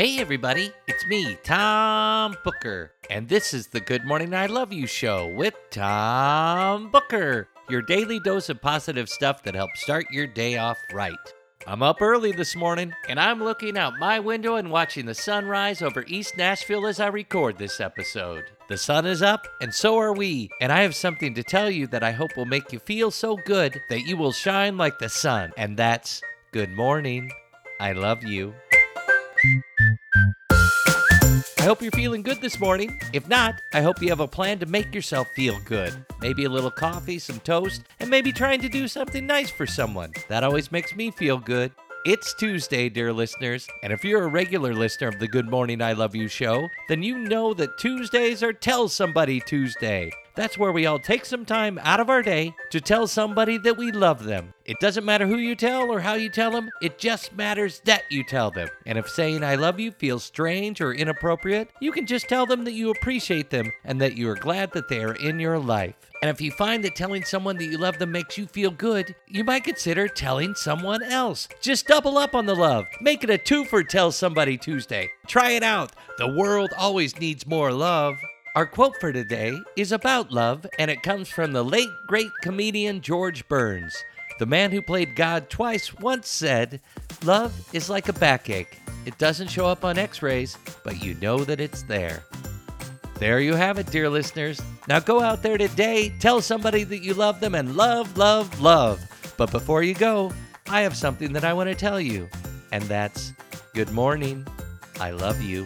Hey, everybody, it's me, Tom Booker, and this is the Good Morning I Love You show with Tom Booker, your daily dose of positive stuff that helps start your day off right. I'm up early this morning, and I'm looking out my window and watching the sunrise over East Nashville as I record this episode. The sun is up, and so are we, and I have something to tell you that I hope will make you feel so good that you will shine like the sun, and that's good morning. I love you. I hope you're feeling good this morning. If not, I hope you have a plan to make yourself feel good. Maybe a little coffee, some toast, and maybe trying to do something nice for someone. That always makes me feel good. It's Tuesday, dear listeners, and if you're a regular listener of the Good Morning I Love You show, then you know that Tuesdays are Tell Somebody Tuesday. That's where we all take some time out of our day to tell somebody that we love them. It doesn't matter who you tell or how you tell them, it just matters that you tell them. And if saying I love you feels strange or inappropriate, you can just tell them that you appreciate them and that you are glad that they are in your life. And if you find that telling someone that you love them makes you feel good, you might consider telling someone else. Just double up on the love. Make it a two for Tell Somebody Tuesday. Try it out. The world always needs more love. Our quote for today is about love, and it comes from the late great comedian George Burns. The man who played God twice once said, Love is like a backache. It doesn't show up on x rays, but you know that it's there. There you have it, dear listeners. Now go out there today, tell somebody that you love them, and love, love, love. But before you go, I have something that I want to tell you, and that's good morning. I love you.